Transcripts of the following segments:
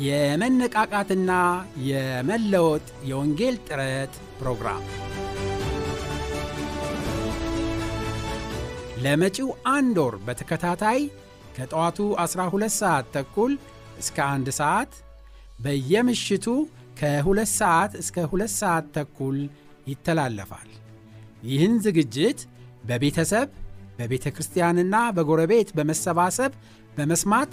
የመነቃቃትና የመለወጥ የወንጌል ጥረት ፕሮግራም ለመጪው አንድ ወር በተከታታይ ከጠዋቱ 12 ሰዓት ተኩል እስከ አንድ ሰዓት በየምሽቱ ከ2 ሰዓት እስከ 2 ሰዓት ተኩል ይተላለፋል። ይህን ዝግጅት በቤተሰብ በቤተ ክርስቲያንና በጎረቤት በመሰባሰብ በመስማት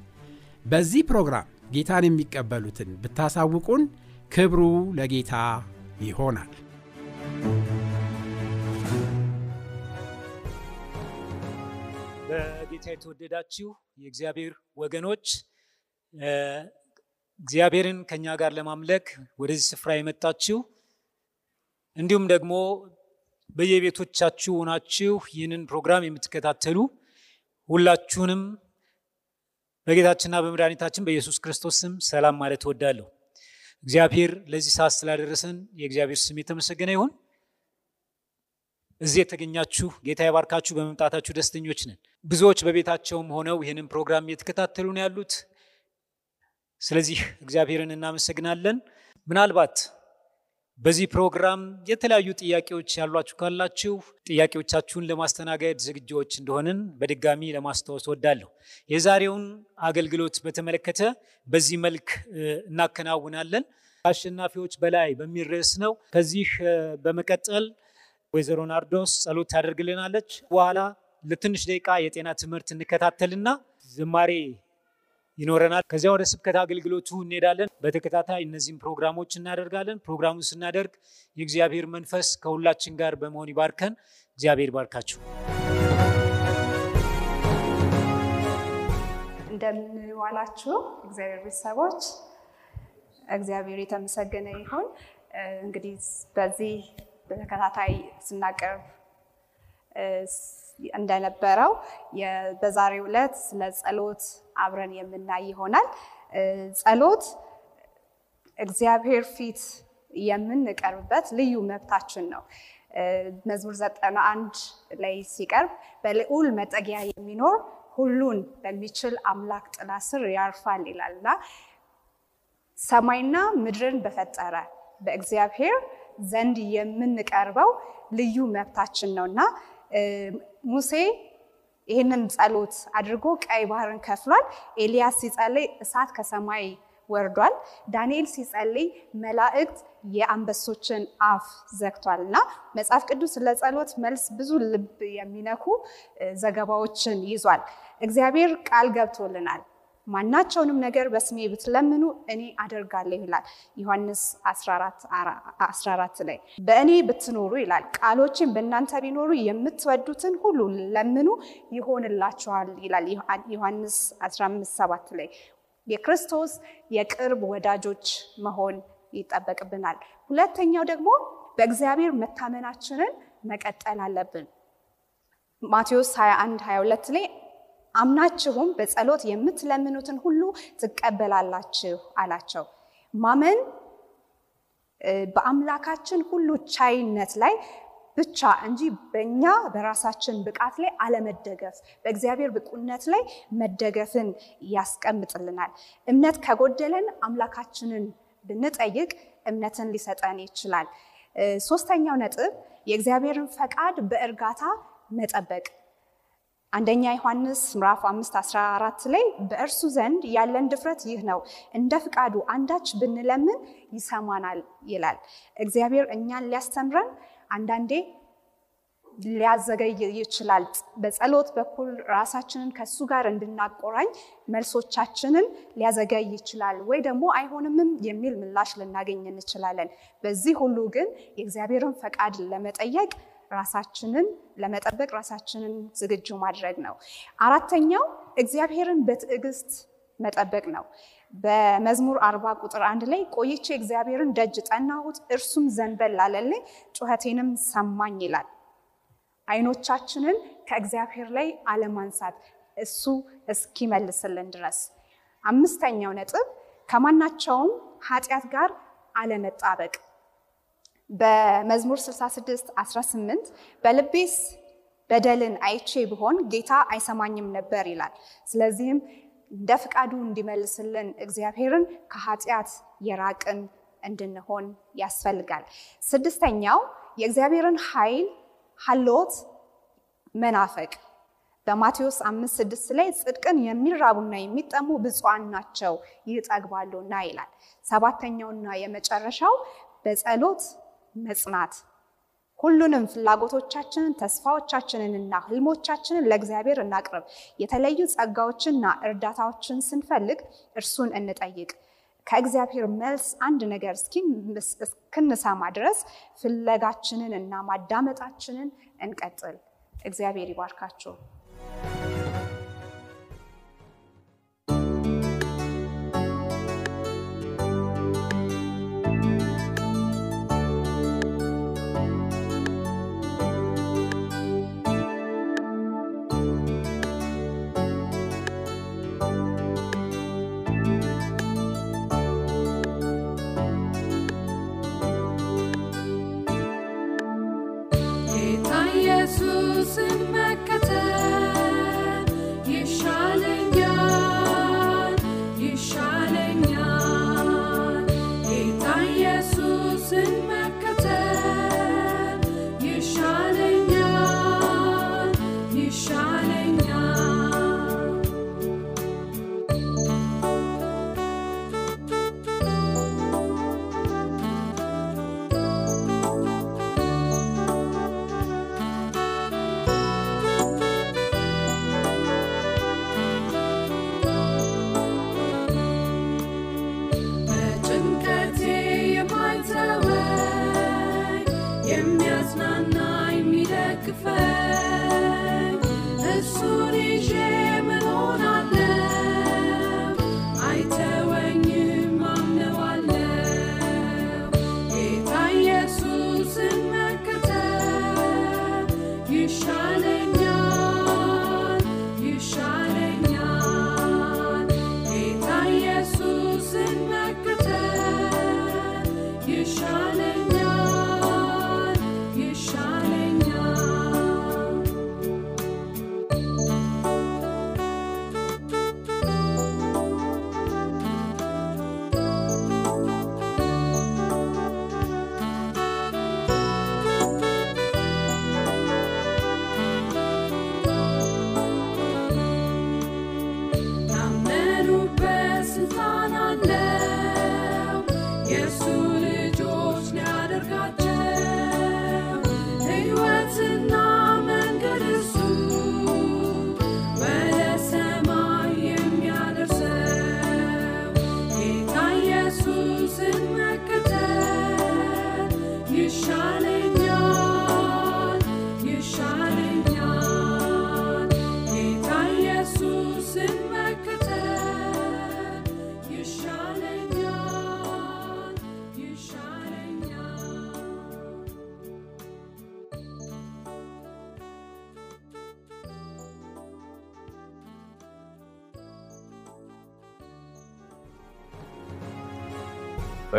በዚህ ፕሮግራም ጌታን የሚቀበሉትን ብታሳውቁን ክብሩ ለጌታ ይሆናል። በጌታ የተወደዳችሁ የእግዚአብሔር ወገኖች እግዚአብሔርን ከእኛ ጋር ለማምለክ ወደዚህ ስፍራ የመጣችሁ እንዲሁም ደግሞ በየቤቶቻችሁ ሆናችሁ ይህንን ፕሮግራም የምትከታተሉ ሁላችሁንም በጌታችንና በመድኃኒታችን በኢየሱስ ክርስቶስ ስም ሰላም ማለት እወዳለሁ። እግዚአብሔር ለዚህ ሰዓት ስላደረሰን የእግዚአብሔር ስም የተመሰገነ ይሁን። እዚህ የተገኛችሁ ጌታ የባርካችሁ፣ በመምጣታችሁ ደስተኞች ነን። ብዙዎች በቤታቸውም ሆነው ይህንን ፕሮግራም እየተከታተሉ ነው ያሉት። ስለዚህ እግዚአብሔርን እናመሰግናለን። ምናልባት በዚህ ፕሮግራም የተለያዩ ጥያቄዎች ያሏችሁ ካላችሁ ጥያቄዎቻችሁን ለማስተናገድ ዝግጆች እንደሆንን በድጋሚ ለማስታወስ ወዳለሁ። የዛሬውን አገልግሎት በተመለከተ በዚህ መልክ እናከናውናለን። አሸናፊዎች በላይ በሚል ርዕስ ነው። ከዚህ በመቀጠል ወይዘሮ ናርዶስ ጸሎት ታደርግልናለች። በኋላ ለትንሽ ደቂቃ የጤና ትምህርት እንከታተልና ዝማሬ ይኖረናል። ከዚያ ወደ ስብከት አገልግሎቱ እንሄዳለን። በተከታታይ እነዚህም ፕሮግራሞች እናደርጋለን። ፕሮግራሙን ስናደርግ የእግዚአብሔር መንፈስ ከሁላችን ጋር በመሆን ይባርከን። እግዚአብሔር ይባርካችሁ። እንደምንዋላችሁ እግዚአብሔር ቤተሰቦች፣ እግዚአብሔር የተመሰገነ ይሁን። እንግዲህ በዚህ በተከታታይ ስናቀርብ እንደነበረው በዛሬው ዕለት ስለ ጸሎት አብረን የምናይ ይሆናል። ጸሎት እግዚአብሔር ፊት የምንቀርብበት ልዩ መብታችን ነው። መዝሙር ዘጠና አንድ ላይ ሲቀርብ በልዑል መጠጊያ የሚኖር ሁሉን በሚችል አምላክ ጥላ ስር ያርፋል ይላል እና ሰማይና ምድርን በፈጠረ በእግዚአብሔር ዘንድ የምንቀርበው ልዩ መብታችን ነው እና ሙሴ ይህንን ጸሎት አድርጎ ቀይ ባህርን ከፍሏል። ኤልያስ ሲጸልይ እሳት ከሰማይ ወርዷል። ዳንኤል ሲጸልይ መላእክት የአንበሶችን አፍ ዘግቷል እና መጽሐፍ ቅዱስ ለጸሎት መልስ ብዙ ልብ የሚነኩ ዘገባዎችን ይዟል። እግዚአብሔር ቃል ገብቶልናል። ማናቸውንም ነገር በስሜ ብትለምኑ እኔ አደርጋለሁ ይላል ዮሐንስ 14 ላይ። በእኔ ብትኖሩ ይላል ቃሎችን በእናንተ ቢኖሩ የምትወዱትን ሁሉ ለምኑ ይሆንላችኋል ይላል ዮሐንስ 15 ላይ። የክርስቶስ የቅርብ ወዳጆች መሆን ይጠበቅብናል። ሁለተኛው ደግሞ በእግዚአብሔር መታመናችንን መቀጠል አለብን። ማቴዎስ 21 22 ላይ አምናችሁም በጸሎት የምትለምኑትን ሁሉ ትቀበላላችሁ አላቸው። ማመን በአምላካችን ሁሉ ቻይነት ላይ ብቻ እንጂ በእኛ በራሳችን ብቃት ላይ አለመደገፍ፣ በእግዚአብሔር ብቁነት ላይ መደገፍን ያስቀምጥልናል። እምነት ከጎደለን አምላካችንን ብንጠይቅ እምነትን ሊሰጠን ይችላል። ሶስተኛው ነጥብ የእግዚአብሔርን ፈቃድ በእርጋታ መጠበቅ አንደኛ ዮሐንስ ምዕራፍ 5 14 ላይ በእርሱ ዘንድ ያለን ድፍረት ይህ ነው፣ እንደ ፍቃዱ አንዳች ብንለምን ይሰማናል ይላል። እግዚአብሔር እኛን ሊያስተምረን አንዳንዴ ሊያዘገይ ይችላል። በጸሎት በኩል ራሳችንን ከሱ ጋር እንድናቆራኝ መልሶቻችንን ሊያዘገይ ይችላል፣ ወይ ደግሞ አይሆንምም የሚል ምላሽ ልናገኝ እንችላለን። በዚህ ሁሉ ግን የእግዚአብሔርን ፈቃድ ለመጠየቅ ራሳችንን ለመጠበቅ ራሳችንን ዝግጁ ማድረግ ነው። አራተኛው እግዚአብሔርን በትዕግስት መጠበቅ ነው። በመዝሙር አርባ ቁጥር አንድ ላይ ቆይቼ እግዚአብሔርን ደጅ ጠናሁት፣ እርሱም ዘንበል አለልኝ፣ ጩኸቴንም ሰማኝ ይላል። አይኖቻችንን ከእግዚአብሔር ላይ አለማንሳት እሱ እስኪመልስልን ድረስ። አምስተኛው ነጥብ ከማናቸውም ኃጢአት ጋር አለመጣበቅ በመዝሙር 66 18 በልቤስ በደልን አይቼ ብሆን ጌታ አይሰማኝም ነበር ይላል። ስለዚህም እንደ ፍቃዱ እንዲመልስልን እግዚአብሔርን ከኃጢአት የራቅን እንድንሆን ያስፈልጋል። ስድስተኛው የእግዚአብሔርን ኃይል ሀልዎት መናፈቅ በማቴዎስ አምስት ስድስት ላይ ጽድቅን የሚራቡና የሚጠሙ ብፁዓን ናቸው ይጠግባሉና ይላል። ሰባተኛውና የመጨረሻው በጸሎት መጽናት ሁሉንም ፍላጎቶቻችንን ተስፋዎቻችንንና ህልሞቻችንን ለእግዚአብሔር እናቅርብ። የተለዩ ጸጋዎችንና እርዳታዎችን ስንፈልግ እርሱን እንጠይቅ። ከእግዚአብሔር መልስ አንድ ነገር እስክንሰማ ድረስ ፍለጋችንን እና ማዳመጣችንን እንቀጥል። እግዚአብሔር ይባርካችሁ።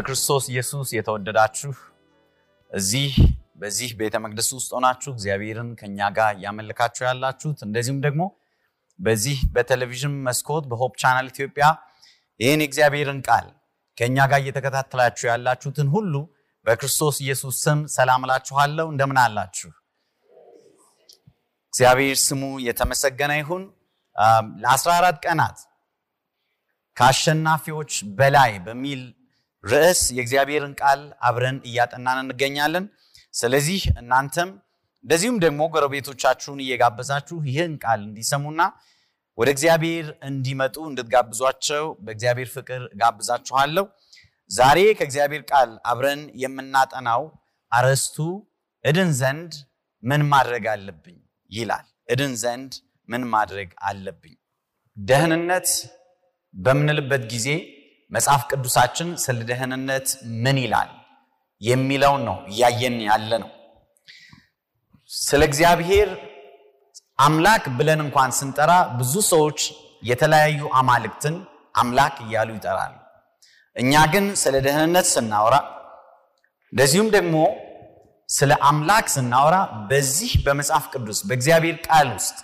በክርስቶስ ኢየሱስ የተወደዳችሁ እዚህ በዚህ ቤተ መቅደስ ውስጥ ሆናችሁ እግዚአብሔርን ከኛ ጋር እያመለካችሁ ያላችሁት እንደዚሁም ደግሞ በዚህ በቴሌቪዥን መስኮት በ Hope Channel ኢትዮጵያ ይህን የእግዚአብሔርን ቃል ከእኛ ጋር እየተከታተላችሁ ያላችሁትን ሁሉ በክርስቶስ ኢየሱስ ስም ሰላም እላችኋለሁ። እንደምን አላችሁ? እግዚአብሔር ስሙ የተመሰገነ ይሁን። አም፣ ለ14 ቀናት ከአሸናፊዎች በላይ በሚል ርዕስ የእግዚአብሔርን ቃል አብረን እያጠናን እንገኛለን። ስለዚህ እናንተም እንደዚሁም ደግሞ ጎረቤቶቻችሁን እየጋበዛችሁ ይህን ቃል እንዲሰሙና ወደ እግዚአብሔር እንዲመጡ እንድትጋብዟቸው በእግዚአብሔር ፍቅር ጋብዛችኋለሁ። ዛሬ ከእግዚአብሔር ቃል አብረን የምናጠናው አርዕስቱ እድን ዘንድ ምን ማድረግ አለብኝ ይላል። እድን ዘንድ ምን ማድረግ አለብኝ? ደህንነት በምንልበት ጊዜ መጽሐፍ ቅዱሳችን ስለ ደህንነት ምን ይላል የሚለውን ነው እያየን ያለ ነው። ስለ እግዚአብሔር አምላክ ብለን እንኳን ስንጠራ ብዙ ሰዎች የተለያዩ አማልክትን አምላክ እያሉ ይጠራሉ። እኛ ግን ስለ ደህንነት ስናወራ እንደዚሁም ደግሞ ስለ አምላክ ስናወራ በዚህ በመጽሐፍ ቅዱስ በእግዚአብሔር ቃል ውስጥ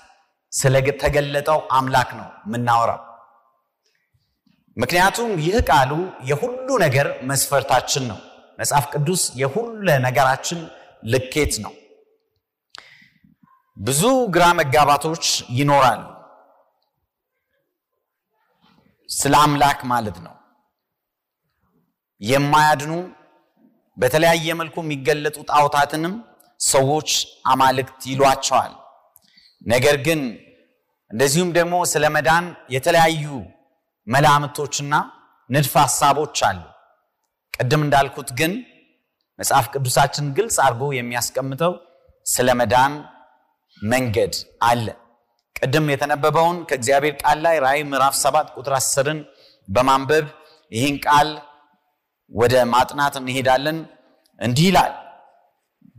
ስለተገለጠው አምላክ ነው የምናወራው። ምክንያቱም ይህ ቃሉ የሁሉ ነገር መስፈርታችን ነው። መጽሐፍ ቅዱስ የሁሉ ነገራችን ልኬት ነው። ብዙ ግራ መጋባቶች ይኖራሉ ስለ አምላክ ማለት ነው። የማያድኑ በተለያየ መልኩ የሚገለጡ ጣዖታትንም ሰዎች አማልክት ይሏቸዋል። ነገር ግን እንደዚሁም ደግሞ ስለ መዳን የተለያዩ መላምቶችና ንድፈ ሐሳቦች አሉ። ቅድም እንዳልኩት ግን መጽሐፍ ቅዱሳችን ግልጽ አድርጎ የሚያስቀምጠው ስለ መዳን መንገድ አለ። ቅድም የተነበበውን ከእግዚአብሔር ቃል ላይ ራእይ ምዕራፍ 7 ቁጥር 10ን በማንበብ ይህን ቃል ወደ ማጥናት እንሄዳለን። እንዲህ ይላል፣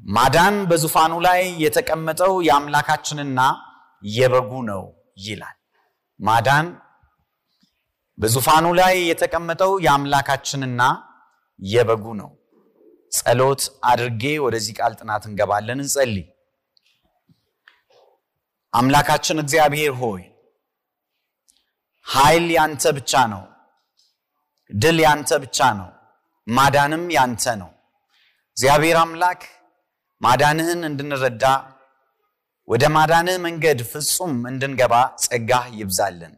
ማዳን በዙፋኑ ላይ የተቀመጠው የአምላካችንና የበጉ ነው ይላል። ማዳን በዙፋኑ ላይ የተቀመጠው የአምላካችንና የበጉ ነው። ጸሎት አድርጌ ወደዚህ ቃል ጥናት እንገባለን። እንጸልይ። አምላካችን እግዚአብሔር ሆይ ኃይል ያንተ ብቻ ነው፣ ድል ያንተ ብቻ ነው፣ ማዳንም ያንተ ነው። እግዚአብሔር አምላክ ማዳንህን እንድንረዳ ወደ ማዳንህ መንገድ ፍጹም እንድንገባ ጸጋህ ይብዛልን።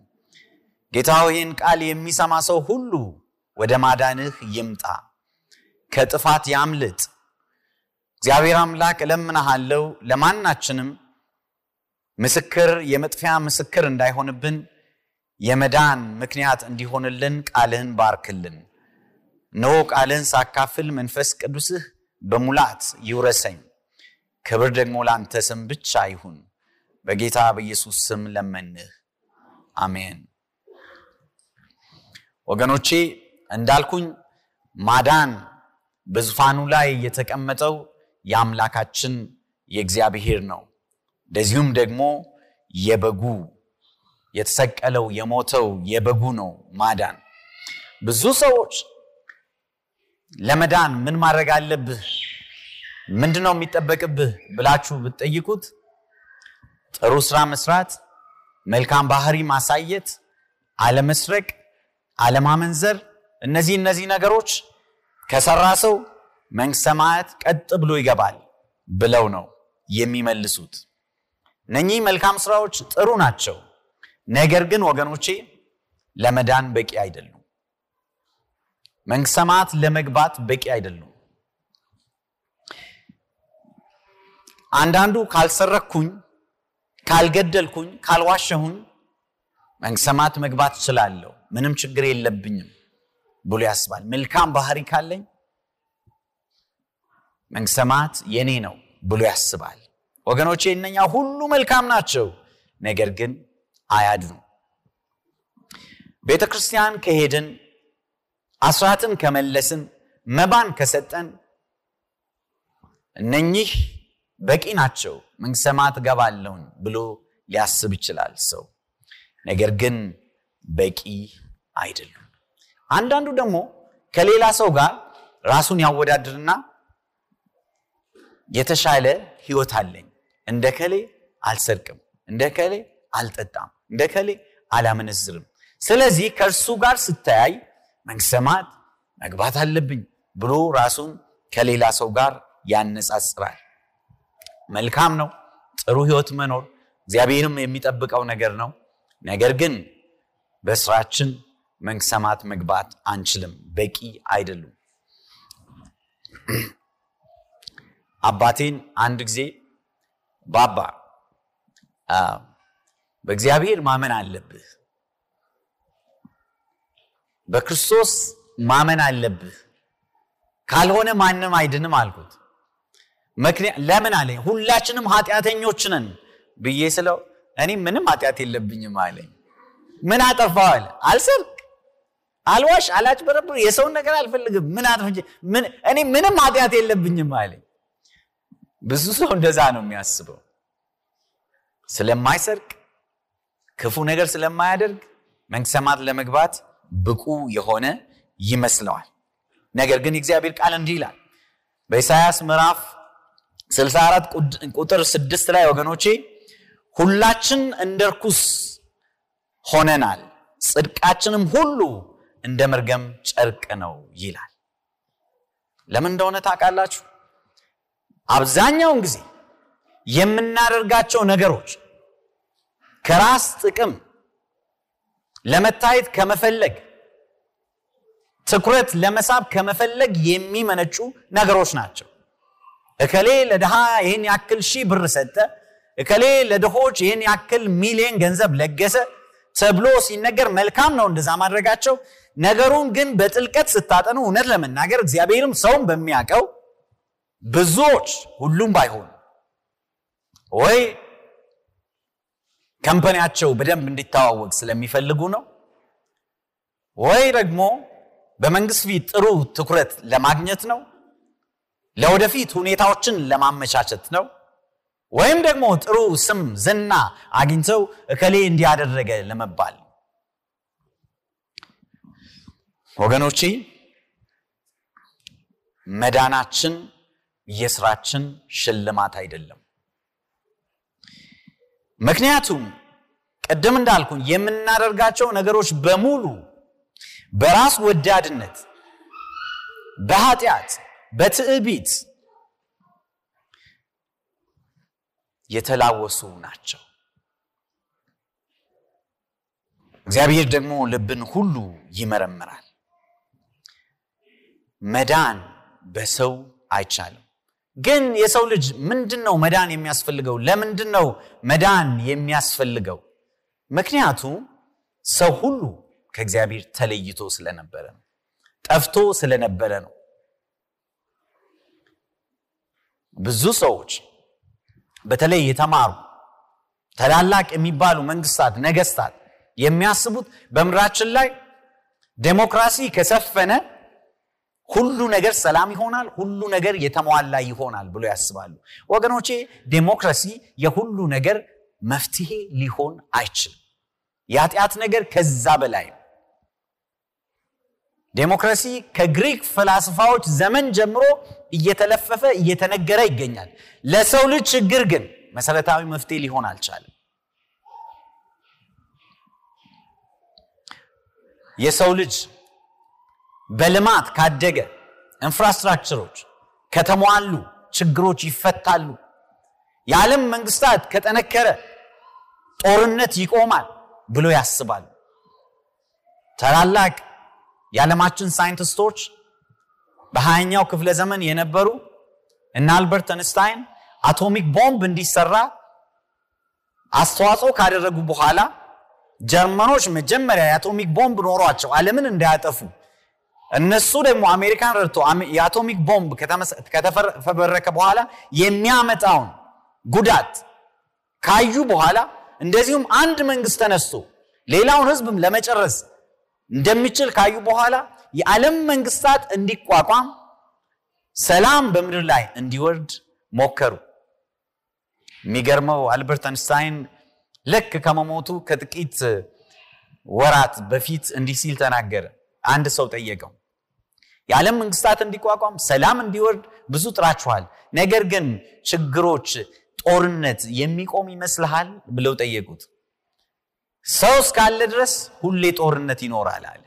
ጌታ ይህን ቃል የሚሰማ ሰው ሁሉ ወደ ማዳንህ ይምጣ፣ ከጥፋት ያምልጥ። እግዚአብሔር አምላክ እለምንሃለው ለማናችንም ምስክር የመጥፊያ ምስክር እንዳይሆንብን የመዳን ምክንያት እንዲሆንልን ቃልህን ባርክልን። እነሆ ቃልህን ሳካፍል መንፈስ ቅዱስህ በሙላት ይውረሰኝ። ክብር ደግሞ ለአንተ ስም ብቻ ይሁን። በጌታ በኢየሱስ ስም ለመንህ፣ አሜን። ወገኖቼ እንዳልኩኝ ማዳን በዙፋኑ ላይ የተቀመጠው የአምላካችን የእግዚአብሔር ነው። እንደዚሁም ደግሞ የበጉ የተሰቀለው የሞተው የበጉ ነው ማዳን። ብዙ ሰዎች ለመዳን ምን ማድረግ አለብህ፣ ምንድን ነው የሚጠበቅብህ ብላችሁ ብትጠይቁት ጥሩ ስራ መስራት፣ መልካም ባህሪ ማሳየት፣ አለመስረቅ፣ አለማመንዘር፣ እነዚህ እነዚህ ነገሮች ከሰራ ሰው መንግሥተ ሰማያት ቀጥ ብሎ ይገባል ብለው ነው የሚመልሱት። እነኚህ መልካም ስራዎች ጥሩ ናቸው። ነገር ግን ወገኖቼ ለመዳን በቂ አይደሉም። መንግሥተ ሰማያት ለመግባት በቂ አይደሉም። አንዳንዱ ካልሰረኩኝ፣ ካልገደልኩኝ፣ ካልዋሸሁኝ መንግሥተ ሰማያት መግባት እችላለሁ፣ ምንም ችግር የለብኝም ብሎ ያስባል። መልካም ባህሪ ካለኝ ሰማያት የኔ ነው ብሎ ያስባል። ወገኖቼ እነኛ ሁሉ መልካም ናቸው፣ ነገር ግን አያድኑ። ቤተ ክርስቲያን ከሄድን አስራትን ከመለስን መባን ከሰጠን እነኚህ በቂ ናቸው፣ መንግሥተ ሰማያት እገባለሁኝ ብሎ ሊያስብ ይችላል ሰው። ነገር ግን በቂ አይደሉም። አንዳንዱ ደግሞ ከሌላ ሰው ጋር ራሱን ያወዳድርና የተሻለ ህይወት አለኝ፣ እንደ ከሌ አልሰርቅም፣ እንደ ከሌ አልጠጣም፣ እንደ ከሌ አላመነዝርም። ስለዚህ ከእርሱ ጋር ስተያይ መንግሥተ መግባት አለብኝ ብሎ ራሱን ከሌላ ሰው ጋር ያነጻጽራል። መልካም ነው ጥሩ ህይወት መኖር፣ እግዚአብሔርም የሚጠብቀው ነገር ነው። ነገር ግን በስራችን መንግሥተ ሰማያት መግባት አንችልም፣ በቂ አይደሉም። አባቴን አንድ ጊዜ ባባ በእግዚአብሔር ማመን አለብህ፣ በክርስቶስ ማመን አለብህ፣ ካልሆነ ማንም አይድንም አልኩት። ለምን አለኝ። ሁላችንም ኃጢአተኞች ነን ብዬ ስለው እኔ ምንም ኃጢአት የለብኝም አለኝ። ምን አጠፋው አለ። አልሰርቅ፣ አልዋሽ፣ አላጭበረብር፣ የሰውን ነገር አልፈልግም። ምን እኔ ምንም ኃጢአት የለብኝም አለኝ። ብዙ ሰው እንደዛ ነው የሚያስበው። ስለማይሰርቅ ክፉ ነገር ስለማያደርግ መንግሥተ ለመግባት ብቁ የሆነ ይመስለዋል። ነገር ግን የእግዚአብሔር ቃል እንዲህ ይላል በኢሳያስ ምዕራፍ 64 ቁድ- ቁጥር 6 ላይ ወገኖቼ ሁላችን እንደ ርኩስ ሆነናል፣ ጽድቃችንም ሁሉ እንደ መርገም ጨርቅ ነው ይላል። ለምን እንደሆነ ታውቃላችሁ? አብዛኛውን ጊዜ የምናደርጋቸው ነገሮች ከራስ ጥቅም ለመታየት ከመፈለግ ትኩረት ለመሳብ ከመፈለግ የሚመነጩ ነገሮች ናቸው። እከሌ ለድሃ ይህን ያክል ሺህ ብር ሰጠ፣ እከሌ ለድሆች ይህን ያክል ሚሊዮን ገንዘብ ለገሰ ተብሎ ሲነገር መልካም ነው እንደዛ ማድረጋቸው። ነገሩን ግን በጥልቀት ስታጠኑ እውነት ለመናገር እግዚአብሔርም ሰውን በሚያውቀው ብዙዎች ሁሉም ባይሆኑ ወይ ከምፐኒያቸው በደንብ እንዲተዋወቅ ስለሚፈልጉ ነው ወይ ደግሞ በመንግስት ፊት ጥሩ ትኩረት ለማግኘት ነው ለወደፊት ሁኔታዎችን ለማመቻቸት ነው ወይም ደግሞ ጥሩ ስም ዝና አግኝተው እከሌ እንዲያደረገ ለመባል ነው። ወገኖቼ መዳናችን የስራችን ሽልማት አይደለም። ምክንያቱም ቅድም እንዳልኩኝ የምናደርጋቸው ነገሮች በሙሉ በራስ ወዳድነት፣ በኃጢአት፣ በትዕቢት የተላወሱ ናቸው። እግዚአብሔር ደግሞ ልብን ሁሉ ይመረምራል። መዳን በሰው አይቻልም። ግን የሰው ልጅ ምንድን ነው መዳን የሚያስፈልገው? ለምንድን ነው መዳን የሚያስፈልገው? ምክንያቱም ሰው ሁሉ ከእግዚአብሔር ተለይቶ ስለነበረ ነው። ጠፍቶ ስለነበረ ነው። ብዙ ሰዎች በተለይ የተማሩ ታላላቅ የሚባሉ መንግስታት፣ ነገስታት የሚያስቡት በምድራችን ላይ ዴሞክራሲ ከሰፈነ ሁሉ ነገር ሰላም ይሆናል፣ ሁሉ ነገር የተሟላ ይሆናል ብሎ ያስባሉ። ወገኖቼ ዴሞክራሲ የሁሉ ነገር መፍትሄ ሊሆን አይችልም። የኃጢአት ነገር ከዛ በላይ ዴሞክራሲ ከግሪክ ፈላስፋዎች ዘመን ጀምሮ እየተለፈፈ እየተነገረ ይገኛል። ለሰው ልጅ ችግር ግን መሰረታዊ መፍትሄ ሊሆን አልቻለም። የሰው ልጅ በልማት ካደገ ኢንፍራስትራክቸሮች ከተሟሉ ችግሮች ይፈታሉ። የዓለም መንግስታት ከጠነከረ ጦርነት ይቆማል ብሎ ያስባሉ። ታላላቅ የዓለማችን ሳይንቲስቶች በሀያኛው ክፍለ ዘመን የነበሩ እነ አልበርት አንስታይን አቶሚክ ቦምብ እንዲሰራ አስተዋጽኦ ካደረጉ በኋላ ጀርመኖች መጀመሪያ የአቶሚክ ቦምብ ኖሯቸው ዓለምን እንዳያጠፉ እነሱ ደግሞ አሜሪካን ረድቶ የአቶሚክ ቦምብ ከተፈበረከ በኋላ የሚያመጣውን ጉዳት ካዩ በኋላ እንደዚሁም አንድ መንግስት ተነስቶ ሌላውን ህዝብም ለመጨረስ እንደሚችል ካዩ በኋላ የዓለም መንግስታት እንዲቋቋም ሰላም በምድር ላይ እንዲወርድ ሞከሩ። የሚገርመው አልበርት አንስታይን ልክ ከመሞቱ ከጥቂት ወራት በፊት እንዲህ ሲል ተናገረ። አንድ ሰው ጠየቀው፣ የዓለም መንግስታት እንዲቋቋም ሰላም እንዲወርድ ብዙ ጥራችኋል፣ ነገር ግን ችግሮች፣ ጦርነት የሚቆም ይመስልሃል ብለው ጠየቁት። ሰው እስካለ ድረስ ሁሌ ጦርነት ይኖራል አለ።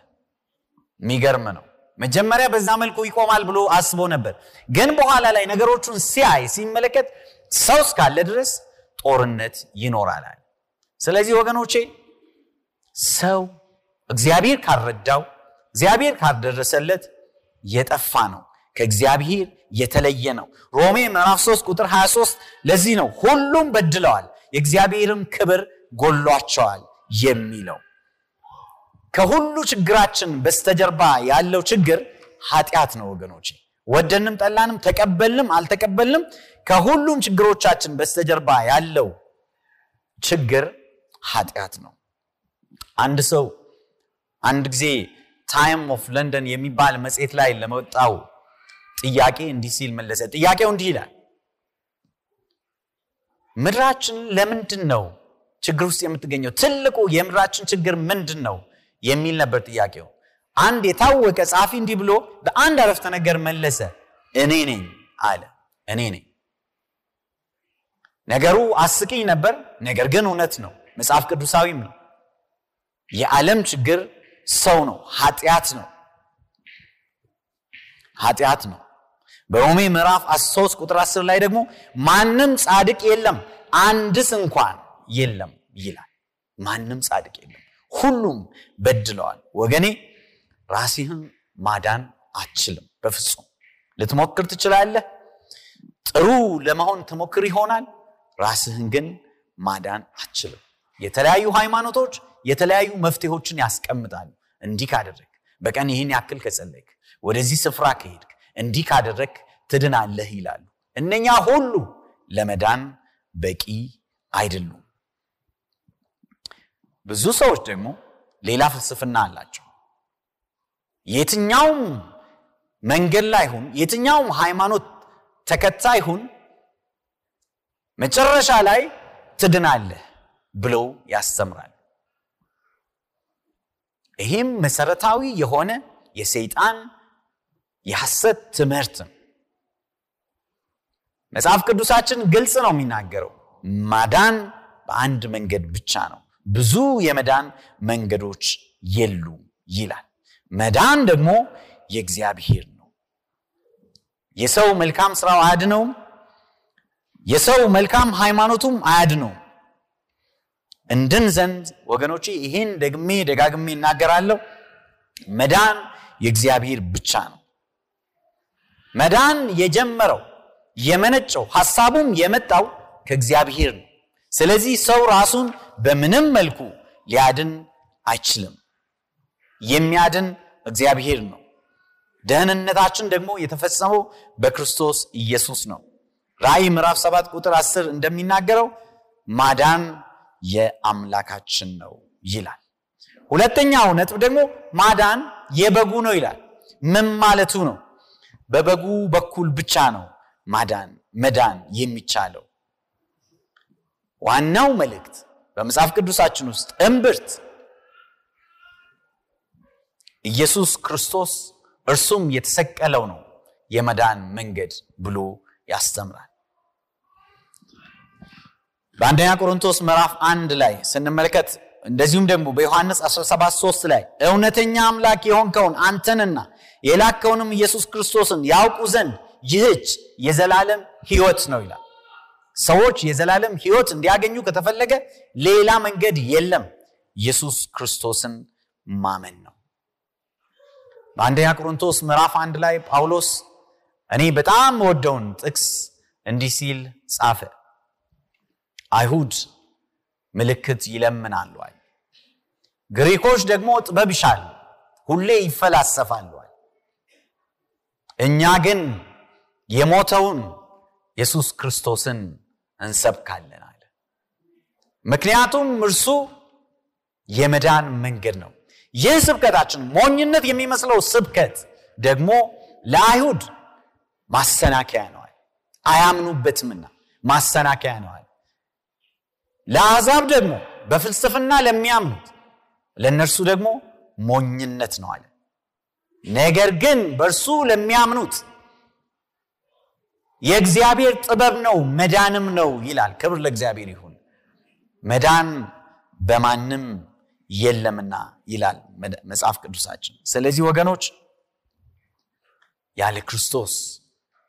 የሚገርም ነው። መጀመሪያ በዛ መልኩ ይቆማል ብሎ አስቦ ነበር። ግን በኋላ ላይ ነገሮቹን ሲያይ ሲመለከት ሰው እስካለ ድረስ ጦርነት ይኖራል አለ። ስለዚህ ወገኖቼ ሰው እግዚአብሔር ካልረዳው እግዚአብሔር ካልደረሰለት የጠፋ ነው፣ ከእግዚአብሔር የተለየ ነው። ሮሜ ምዕራፍ 3 ቁጥር 23 ለዚህ ነው ሁሉም በድለዋል የእግዚአብሔርም ክብር ጎሏቸዋል የሚለው። ከሁሉ ችግራችን በስተጀርባ ያለው ችግር ኃጢአት ነው ወገኖቼ። ወደንም ጠላንም ተቀበልንም አልተቀበልንም ከሁሉም ችግሮቻችን በስተጀርባ ያለው ችግር ኃጢአት ነው። አንድ ሰው አንድ ጊዜ Time of London የሚባል መጽሔት ላይ ለመጣው ጥያቄ እንዲህ ሲል መለሰ። ጥያቄው እንዲህ ይላል፣ ምድራችን ለምንድን ነው ችግር ውስጥ የምትገኘው? ትልቁ የምድራችን ችግር ምንድን ነው የሚል ነበር ጥያቄው። አንድ የታወቀ ጸሐፊ እንዲህ ብሎ በአንድ አረፍተ ነገር መለሰ፣ እኔ ነኝ አለ። እኔ ነኝ። ነገሩ አስቂኝ ነበር፣ ነገር ግን እውነት ነው፣ መጽሐፍ ቅዱሳዊም ነው። የዓለም ችግር ሰው ነው፣ ኃጢአት ነው፣ ኃጢአት ነው። በሮሜ ምዕራፍ 3 ቁጥር 10 ላይ ደግሞ ማንም ጻድቅ የለም አንድስ እንኳን የለም ይላል። ማንም ጻድቅ የለም፣ ሁሉም በድለዋል። ወገኔ ራስህን ማዳን አትችልም። በፍጹም ልትሞክር ትችላለህ። ጥሩ ለመሆን ትሞክር ይሆናል። ራስህን ግን ማዳን አትችልም። የተለያዩ ሃይማኖቶች የተለያዩ መፍትሄዎችን ያስቀምጣሉ። እንዲህ ካደረግ በቀን ይህን ያክል ከጸለይክ፣ ወደዚህ ስፍራ ከሄድክ፣ እንዲህ ካደረግ ትድናለህ ይላሉ። እነኛ ሁሉ ለመዳን በቂ አይደሉም። ብዙ ሰዎች ደግሞ ሌላ ፍልስፍና አላቸው። የትኛውም መንገድ ላይ ሁን፣ የትኛውም ሃይማኖት ተከታይ ሁን፣ መጨረሻ ላይ ትድናለህ ብለው ያስተምራል። ይህም መሰረታዊ የሆነ የሰይጣን የሐሰት ትምህርት ነው። መጽሐፍ ቅዱሳችን ግልጽ ነው የሚናገረው፣ ማዳን በአንድ መንገድ ብቻ ነው፣ ብዙ የመዳን መንገዶች የሉም ይላል። መዳን ደግሞ የእግዚአብሔር ነው። የሰው መልካም ስራው አያድነውም። የሰው መልካም ሃይማኖቱም አያድነውም። እንድን ዘንድ ወገኖቼ ይህን ደግሜ ደጋግሜ እናገራለሁ፣ መዳን የእግዚአብሔር ብቻ ነው። መዳን የጀመረው የመነጨው ሐሳቡም የመጣው ከእግዚአብሔር ነው። ስለዚህ ሰው ራሱን በምንም መልኩ ሊያድን አይችልም። የሚያድን እግዚአብሔር ነው። ደህንነታችን ደግሞ የተፈጸመው በክርስቶስ ኢየሱስ ነው። ራእይ ምዕራፍ 7 ቁጥር 10 እንደሚናገረው ማዳን የአምላካችን ነው ይላል። ሁለተኛው ነጥብ ደግሞ ማዳን የበጉ ነው ይላል። ምን ማለቱ ነው? በበጉ በኩል ብቻ ነው ማዳን መዳን የሚቻለው። ዋናው መልእክት በመጽሐፍ ቅዱሳችን ውስጥ እምብርት ኢየሱስ ክርስቶስ እርሱም የተሰቀለው ነው የመዳን መንገድ ብሎ ያስተምራል። በአንደኛ ቆሮንቶስ ምዕራፍ አንድ ላይ ስንመለከት እንደዚሁም ደግሞ በዮሐንስ 17 3 ላይ እውነተኛ አምላክ የሆንከውን አንተንና የላከውንም ኢየሱስ ክርስቶስን ያውቁ ዘንድ ይህች የዘላለም ሕይወት ነው ይላል። ሰዎች የዘላለም ሕይወት እንዲያገኙ ከተፈለገ ሌላ መንገድ የለም፣ ኢየሱስ ክርስቶስን ማመን ነው። በአንደኛ ቆሮንቶስ ምዕራፍ አንድ ላይ ጳውሎስ እኔ በጣም ወደውን ጥቅስ እንዲህ ሲል ጻፈ። አይሁድ ምልክት ይለምናሉ፣ ግሪኮች ደግሞ ጥበብ ይሻሉ፣ ሁሌ ይፈላሰፋሉ። እኛ ግን የሞተውን ኢየሱስ ክርስቶስን እንሰብካለን አለ። ምክንያቱም እርሱ የመዳን መንገድ ነው። ይህ ስብከታችን ሞኝነት የሚመስለው ስብከት ደግሞ ለአይሁድ ማሰናከያ ነዋል፣ አያምኑበትምና ማሰናከያ ነዋል። ለአሕዛብ ደግሞ በፍልስፍና ለሚያምኑት ለእነርሱ ደግሞ ሞኝነት ነው አለ። ነገር ግን በእርሱ ለሚያምኑት የእግዚአብሔር ጥበብ ነው መዳንም ነው ይላል። ክብር ለእግዚአብሔር ይሁን። መዳን በማንም የለምና ይላል መጽሐፍ ቅዱሳችን። ስለዚህ ወገኖች ያለ ክርስቶስ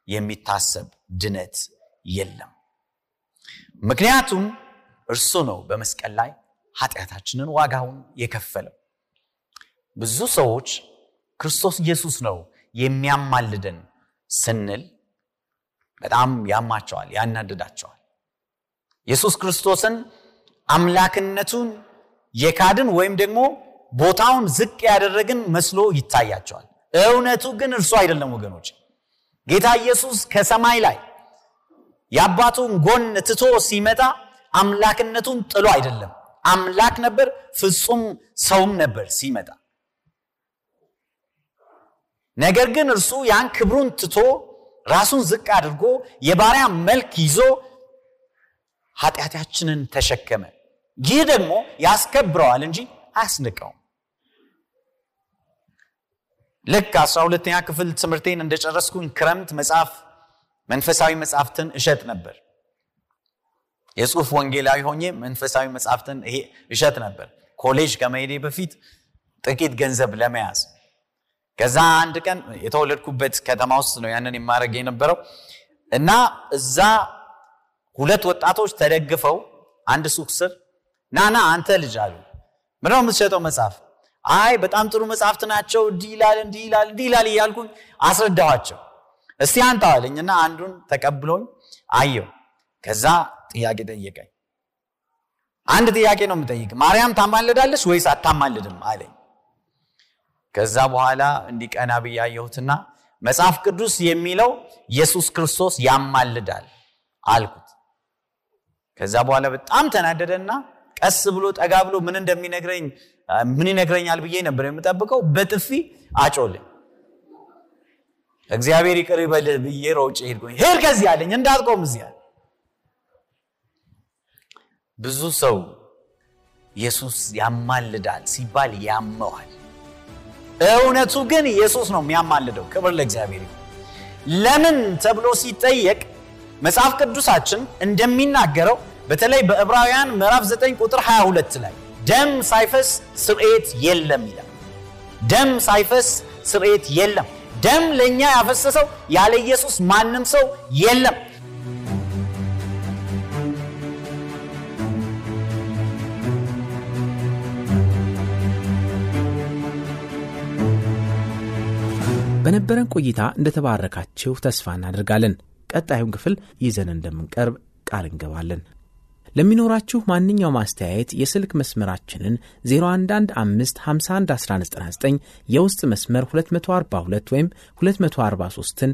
የሚታሰብ ድነት የለም። ምክንያቱም እርሱ ነው በመስቀል ላይ ኃጢአታችንን ዋጋውን የከፈለው። ብዙ ሰዎች ክርስቶስ ኢየሱስ ነው የሚያማልደን ስንል በጣም ያማቸዋል፣ ያናድዳቸዋል። ኢየሱስ ክርስቶስን አምላክነቱን የካድን ወይም ደግሞ ቦታውን ዝቅ ያደረግን መስሎ ይታያቸዋል። እውነቱ ግን እርሱ አይደለም ወገኖች። ጌታ ኢየሱስ ከሰማይ ላይ የአባቱን ጎን ትቶ ሲመጣ አምላክነቱን ጥሎ አይደለም። አምላክ ነበር፣ ፍጹም ሰውም ነበር ሲመጣ። ነገር ግን እርሱ ያን ክብሩን ትቶ ራሱን ዝቅ አድርጎ የባሪያ መልክ ይዞ ኃጢአታችንን ተሸከመ። ይህ ደግሞ ያስከብረዋል እንጂ አያስንቀውም። ልክ አስራ ሁለተኛ ክፍል ትምህርቴን እንደጨረስኩኝ ክረምት መጽሐፍ መንፈሳዊ መጽሐፍትን እሸጥ ነበር። የጽሁፍ ወንጌላዊ ሆኜ መንፈሳዊ መጽሐፍትን ይሄ እሸጥ ነበር። ኮሌጅ ከመሄዴ በፊት ጥቂት ገንዘብ ለመያዝ ከዛ አንድ ቀን የተወለድኩበት ከተማ ውስጥ ነው ያንን የማድረግ የነበረው። እና እዛ ሁለት ወጣቶች ተደግፈው አንድ ሱቅ ስር ናና አንተ ልጅ አሉ። ምነው የምትሸጠው መጽሐፍ? አይ በጣም ጥሩ መጽሐፍት ናቸው እንዲህ ይላል እንዲህ ይላል እንዲህ ይላል እያልኩኝ አስረዳኋቸው። እስቲ አንተ አለኝ እና አንዱን ተቀብሎኝ አየው ከዛ ጥያቄ ጠየቀኝ። አንድ ጥያቄ ነው የምጠይቅ ማርያም ታማልዳለች ወይስ አታማልድም አለኝ። ከዛ በኋላ እንዲቀና ብዬ መጽሐፍ ቅዱስ የሚለው ኢየሱስ ክርስቶስ ያማልዳል አልኩት። ከዛ በኋላ በጣም ተናደደና ቀስ ብሎ ጠጋ ብሎ ምን እንደሚነግረኝ ምን ይነግረኛል ብዬ ነበር የምጠብቀው በጥፊ አጮልኝ እግዚአብሔር ይቅር ይበል ብዬ ሮጬ ሄድኩኝ። ሄድ ከዚህ አለኝ እንዳትቆም እዚህ ብዙ ሰው ኢየሱስ ያማልዳል ሲባል ያመዋል። እውነቱ ግን ኢየሱስ ነው የሚያማልደው። ክብር ለእግዚአብሔር ለምን ተብሎ ሲጠየቅ መጽሐፍ ቅዱሳችን እንደሚናገረው በተለይ በዕብራውያን ምዕራፍ 9 ቁጥር 22 ላይ ደም ሳይፈስ ስርኤት የለም ይላል። ደም ሳይፈስ ስርኤት የለም። ደም ለእኛ ያፈሰሰው ያለ ኢየሱስ ማንም ሰው የለም በነበረን ቆይታ እንደተባረካችሁ ተስፋ እናደርጋለን። ቀጣዩን ክፍል ይዘን እንደምንቀርብ ቃል እንገባለን። ለሚኖራችሁ ማንኛውም አስተያየት የስልክ መስመራችንን 0115511199 የውስጥ መስመር 242 ወይም 243ን